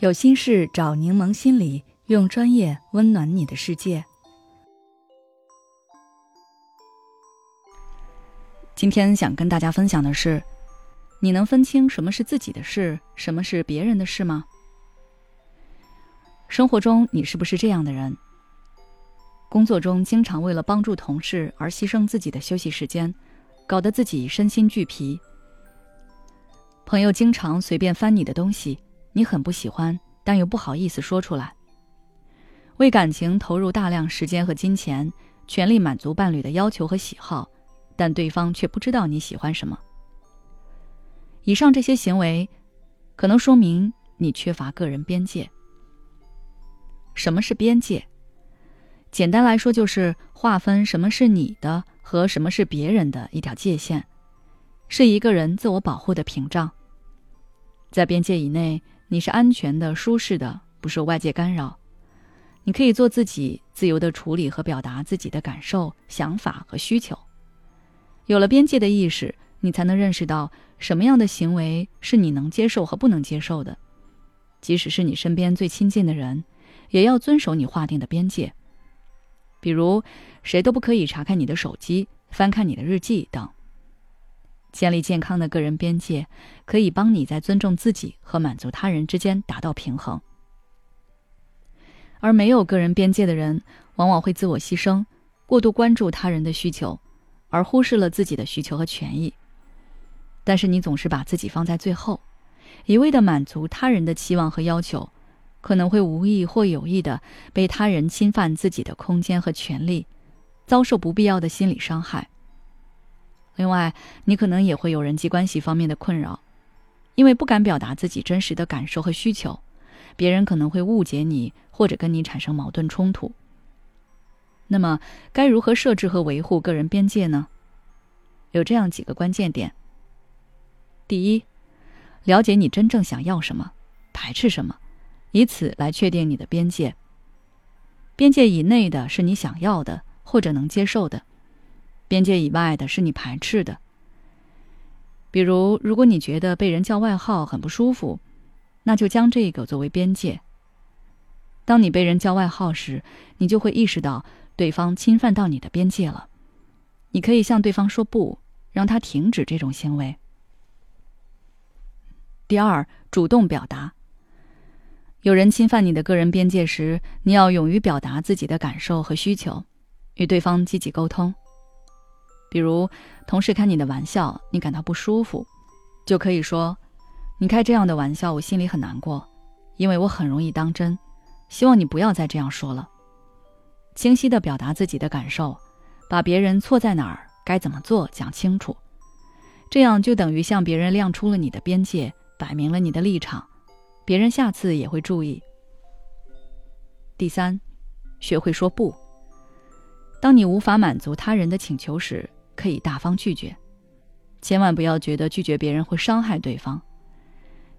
有心事找柠檬心理，用专业温暖你的世界。今天想跟大家分享的是，你能分清什么是自己的事，什么是别人的事吗？生活中你是不是这样的人？工作中经常为了帮助同事而牺牲自己的休息时间，搞得自己身心俱疲。朋友经常随便翻你的东西。你很不喜欢，但又不好意思说出来。为感情投入大量时间和金钱，全力满足伴侣的要求和喜好，但对方却不知道你喜欢什么。以上这些行为，可能说明你缺乏个人边界。什么是边界？简单来说，就是划分什么是你的和什么是别人的一条界限，是一个人自我保护的屏障。在边界以内。你是安全的、舒适的，不受外界干扰。你可以做自己，自由的处理和表达自己的感受、想法和需求。有了边界的意识，你才能认识到什么样的行为是你能接受和不能接受的。即使是你身边最亲近的人，也要遵守你划定的边界。比如，谁都不可以查看你的手机、翻看你的日记等。建立健康的个人边界，可以帮你在尊重自己和满足他人之间达到平衡。而没有个人边界的人，往往会自我牺牲，过度关注他人的需求，而忽视了自己的需求和权益。但是你总是把自己放在最后，一味的满足他人的期望和要求，可能会无意或有意的被他人侵犯自己的空间和权利，遭受不必要的心理伤害。另外，你可能也会有人际关系方面的困扰，因为不敢表达自己真实的感受和需求，别人可能会误解你，或者跟你产生矛盾冲突。那么，该如何设置和维护个人边界呢？有这样几个关键点：第一，了解你真正想要什么，排斥什么，以此来确定你的边界。边界以内的是你想要的或者能接受的。边界以外的是你排斥的，比如，如果你觉得被人叫外号很不舒服，那就将这个作为边界。当你被人叫外号时，你就会意识到对方侵犯到你的边界了。你可以向对方说不，让他停止这种行为。第二，主动表达。有人侵犯你的个人边界时，你要勇于表达自己的感受和需求，与对方积极沟通。比如，同事开你的玩笑，你感到不舒服，就可以说：“你开这样的玩笑，我心里很难过，因为我很容易当真。希望你不要再这样说了。”清晰地表达自己的感受，把别人错在哪儿、该怎么做讲清楚，这样就等于向别人亮出了你的边界，摆明了你的立场，别人下次也会注意。第三，学会说不。当你无法满足他人的请求时，可以大方拒绝，千万不要觉得拒绝别人会伤害对方。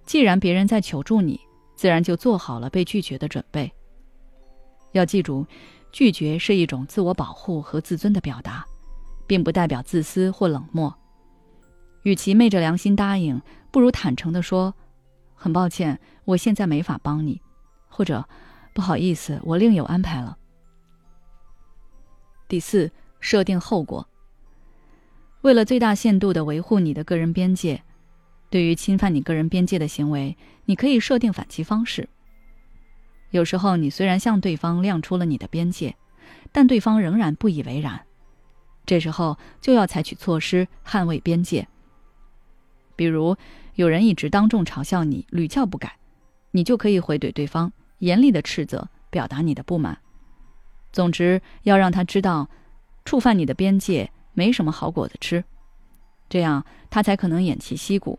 既然别人在求助你，自然就做好了被拒绝的准备。要记住，拒绝是一种自我保护和自尊的表达，并不代表自私或冷漠。与其昧着良心答应，不如坦诚地说：“很抱歉，我现在没法帮你。”或者“不好意思，我另有安排了。”第四，设定后果。为了最大限度地维护你的个人边界，对于侵犯你个人边界的行为，你可以设定反击方式。有时候，你虽然向对方亮出了你的边界，但对方仍然不以为然，这时候就要采取措施捍卫边界。比如，有人一直当众嘲笑你，屡教不改，你就可以回怼对方，严厉的斥责，表达你的不满。总之，要让他知道，触犯你的边界。没什么好果子吃，这样他才可能偃旗息鼓，